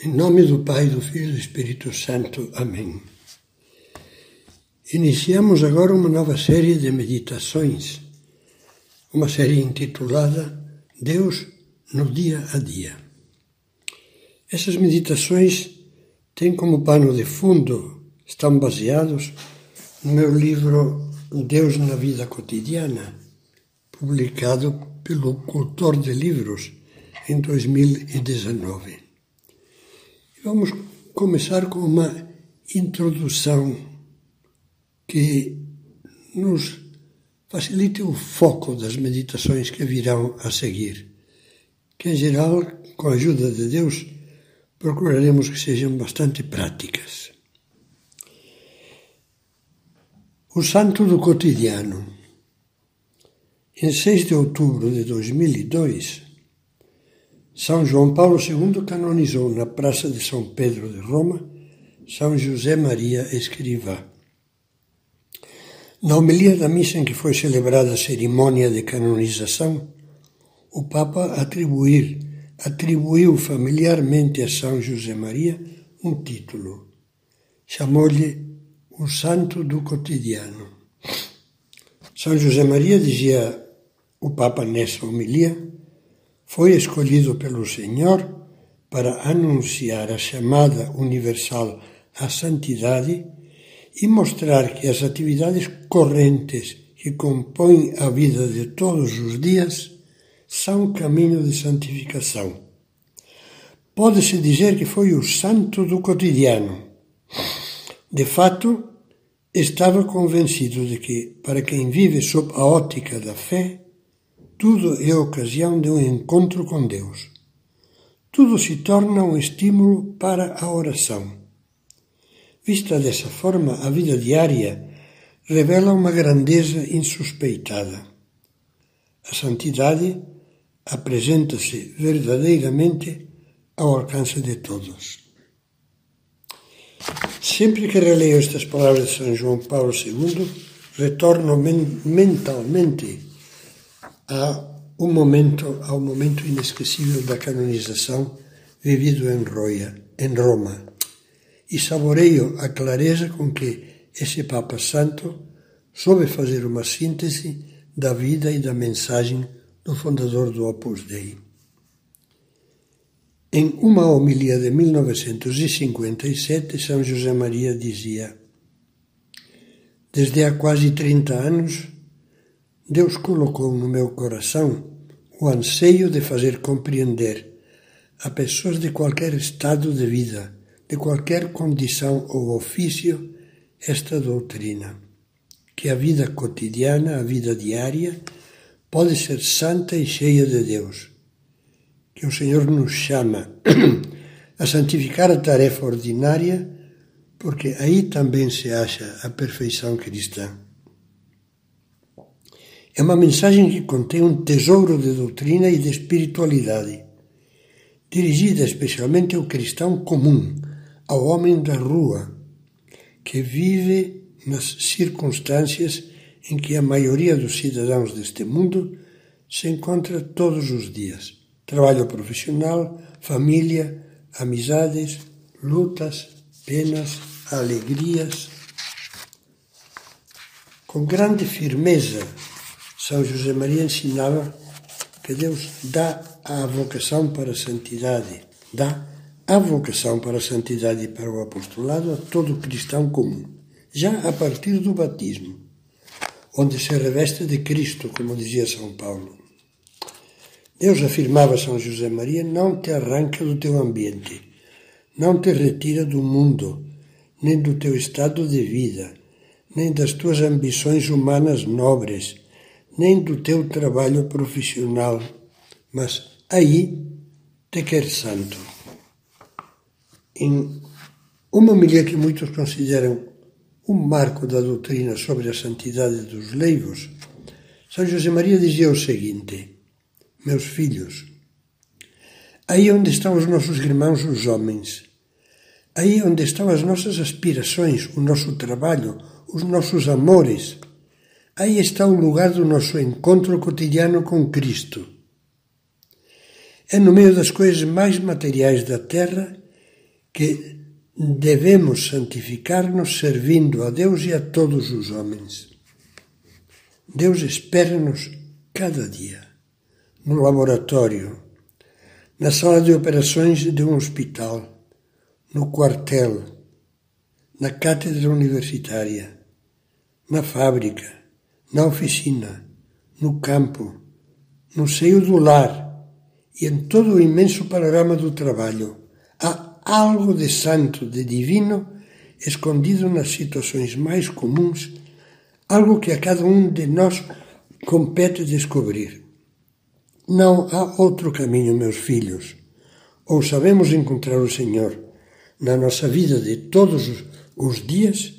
Em nome do Pai, do Filho e do Espírito Santo. Amém. Iniciamos agora uma nova série de meditações, uma série intitulada Deus no Dia a Dia. Essas meditações têm como pano de fundo, estão baseados no meu livro Deus na Vida Cotidiana, publicado pelo Cultor de Livros em 2019. Vamos começar com uma introdução que nos facilite o foco das meditações que virão a seguir, que em geral, com a ajuda de Deus, procuraremos que sejam bastante práticas. O Santo do Cotidiano. Em 6 de outubro de 2002, são João Paulo II canonizou na Praça de São Pedro de Roma São José Maria Escrivá. Na homilia da missa em que foi celebrada a cerimônia de canonização, o Papa atribuir, atribuiu familiarmente a São José Maria um título. Chamou-lhe o Santo do Cotidiano. São José Maria, dizia o Papa nessa homilia, foi escolhido pelo Senhor para anunciar a chamada universal à santidade e mostrar que as atividades correntes que compõem a vida de todos os dias são caminho de santificação. Pode-se dizer que foi o santo do cotidiano. De fato, estava convencido de que, para quem vive sob a ótica da fé, tudo é ocasião de um encontro com Deus. Tudo se torna um estímulo para a oração. Vista dessa forma, a vida diária revela uma grandeza insuspeitada. A santidade apresenta-se verdadeiramente ao alcance de todos. Sempre que releio estas palavras de São João Paulo II, retorno men mentalmente um momento, ao momento inesquecível da canonização vivido em, Roia, em Roma e saboreio a clareza com que esse Papa Santo soube fazer uma síntese da vida e da mensagem do fundador do Opus Dei. Em uma homilia de 1957, São José Maria dizia: Desde há quase 30 anos, Deus colocou no meu coração o anseio de fazer compreender a pessoas de qualquer estado de vida, de qualquer condição ou ofício, esta doutrina, que a vida cotidiana, a vida diária, pode ser santa e cheia de Deus, que o Senhor nos chama a santificar a tarefa ordinária, porque aí também se acha a perfeição cristã. É uma mensagem que contém um tesouro de doutrina e de espiritualidade, dirigida especialmente ao cristão comum, ao homem da rua, que vive nas circunstâncias em que a maioria dos cidadãos deste mundo se encontra todos os dias. Trabalho profissional, família, amizades, lutas, penas, alegrias. Com grande firmeza são José Maria ensinava que Deus dá a vocação para a santidade, dá a vocação para a santidade e para o apostolado a todo cristão comum, já a partir do batismo, onde se reveste de Cristo, como dizia São Paulo. Deus afirmava a São José Maria: não te arranca do teu ambiente, não te retira do mundo, nem do teu estado de vida, nem das tuas ambições humanas nobres nem do teu trabalho profissional, mas aí te quer santo. Em uma mulher que muitos consideram um marco da doutrina sobre a santidade dos leivos, São José Maria dizia o seguinte: Meus filhos, aí onde estão os nossos irmãos, os homens, aí onde estão as nossas aspirações, o nosso trabalho, os nossos amores, Aí está o lugar do nosso encontro cotidiano com Cristo. É no meio das coisas mais materiais da terra que devemos santificar-nos servindo a Deus e a todos os homens. Deus espera-nos cada dia, no laboratório, na sala de operações de um hospital, no quartel, na cátedra universitária, na fábrica, na oficina, no campo, no seio do lar e em todo o imenso panorama do trabalho. Há algo de santo, de divino, escondido nas situações mais comuns, algo que a cada um de nós compete descobrir. Não há outro caminho, meus filhos. Ou sabemos encontrar o Senhor na nossa vida de todos os dias,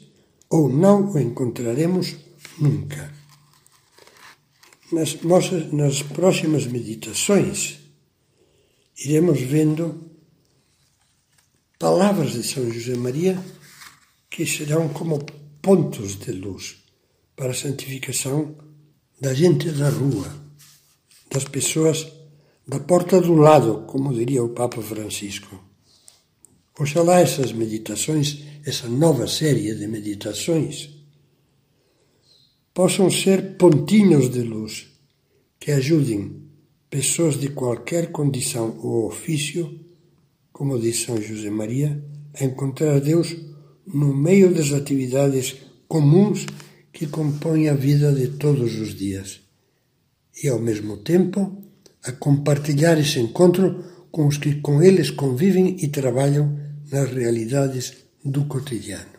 ou não o encontraremos nunca. Nas, nossas, nas próximas meditações, iremos vendo palavras de São José Maria que serão como pontos de luz para a santificação da gente da rua, das pessoas da porta do lado, como diria o Papa Francisco. Oxalá essas meditações, essa nova série de meditações, possam ser pontinhos de luz que ajudem pessoas de qualquer condição ou ofício, como diz São José Maria, a encontrar Deus no meio das atividades comuns que compõem a vida de todos os dias e, ao mesmo tempo, a compartilhar esse encontro com os que com eles convivem e trabalham nas realidades do cotidiano.